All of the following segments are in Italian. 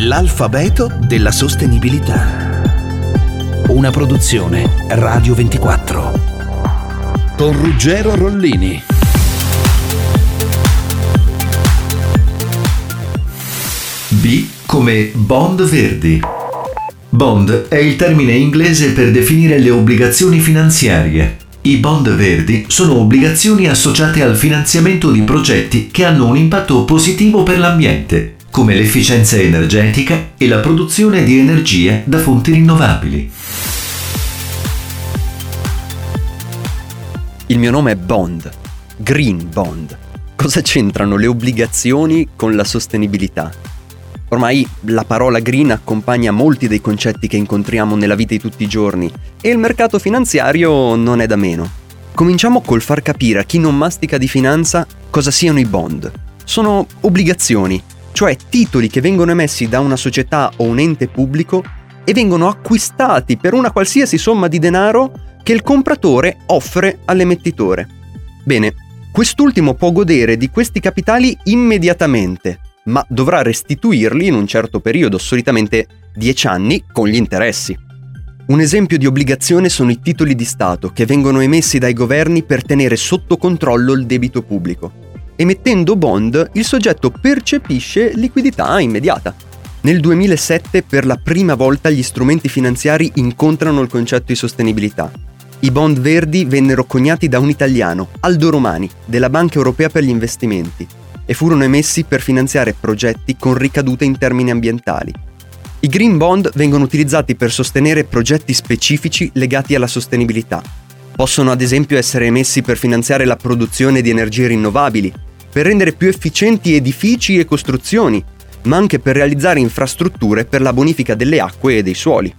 L'alfabeto della sostenibilità. Una produzione Radio 24. Con Ruggero Rollini. B come bond verdi. Bond è il termine inglese per definire le obbligazioni finanziarie. I bond verdi sono obbligazioni associate al finanziamento di progetti che hanno un impatto positivo per l'ambiente come l'efficienza energetica e la produzione di energia da fonti rinnovabili. Il mio nome è Bond, Green Bond. Cosa c'entrano le obbligazioni con la sostenibilità? Ormai la parola green accompagna molti dei concetti che incontriamo nella vita di tutti i giorni e il mercato finanziario non è da meno. Cominciamo col far capire a chi non mastica di finanza cosa siano i bond. Sono obbligazioni cioè titoli che vengono emessi da una società o un ente pubblico e vengono acquistati per una qualsiasi somma di denaro che il compratore offre all'emettitore. Bene, quest'ultimo può godere di questi capitali immediatamente, ma dovrà restituirli in un certo periodo, solitamente 10 anni, con gli interessi. Un esempio di obbligazione sono i titoli di Stato che vengono emessi dai governi per tenere sotto controllo il debito pubblico. Emettendo bond, il soggetto percepisce liquidità immediata. Nel 2007 per la prima volta gli strumenti finanziari incontrano il concetto di sostenibilità. I bond verdi vennero coniati da un italiano, Aldo Romani, della Banca Europea per gli Investimenti, e furono emessi per finanziare progetti con ricadute in termini ambientali. I green bond vengono utilizzati per sostenere progetti specifici legati alla sostenibilità. Possono ad esempio essere emessi per finanziare la produzione di energie rinnovabili, per rendere più efficienti edifici e costruzioni, ma anche per realizzare infrastrutture per la bonifica delle acque e dei suoli.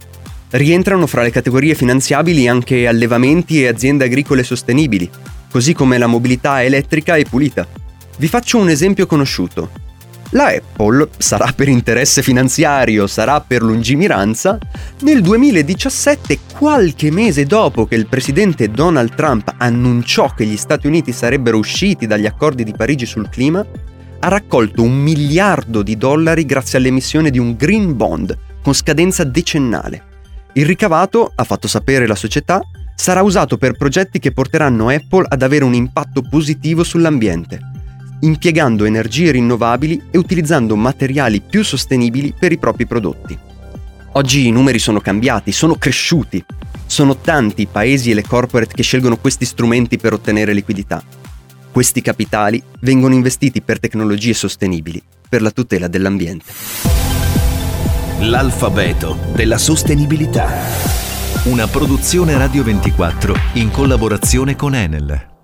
Rientrano fra le categorie finanziabili anche allevamenti e aziende agricole sostenibili, così come la mobilità elettrica e pulita. Vi faccio un esempio conosciuto. La Apple, sarà per interesse finanziario, sarà per lungimiranza, nel 2017, qualche mese dopo che il presidente Donald Trump annunciò che gli Stati Uniti sarebbero usciti dagli accordi di Parigi sul clima, ha raccolto un miliardo di dollari grazie all'emissione di un green bond con scadenza decennale. Il ricavato, ha fatto sapere la società, sarà usato per progetti che porteranno Apple ad avere un impatto positivo sull'ambiente impiegando energie rinnovabili e utilizzando materiali più sostenibili per i propri prodotti. Oggi i numeri sono cambiati, sono cresciuti. Sono tanti i paesi e le corporate che scelgono questi strumenti per ottenere liquidità. Questi capitali vengono investiti per tecnologie sostenibili, per la tutela dell'ambiente. L'alfabeto della sostenibilità. Una produzione Radio 24 in collaborazione con Enel.